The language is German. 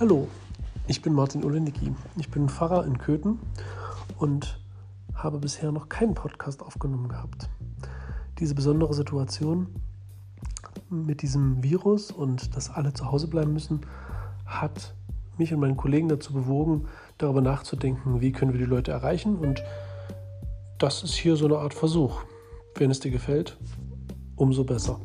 Hallo, ich bin Martin Olenicki. Ich bin Pfarrer in Köthen und habe bisher noch keinen Podcast aufgenommen gehabt. Diese besondere Situation mit diesem Virus und dass alle zu Hause bleiben müssen, hat mich und meinen Kollegen dazu bewogen, darüber nachzudenken, wie können wir die Leute erreichen. Und das ist hier so eine Art Versuch. Wenn es dir gefällt, umso besser.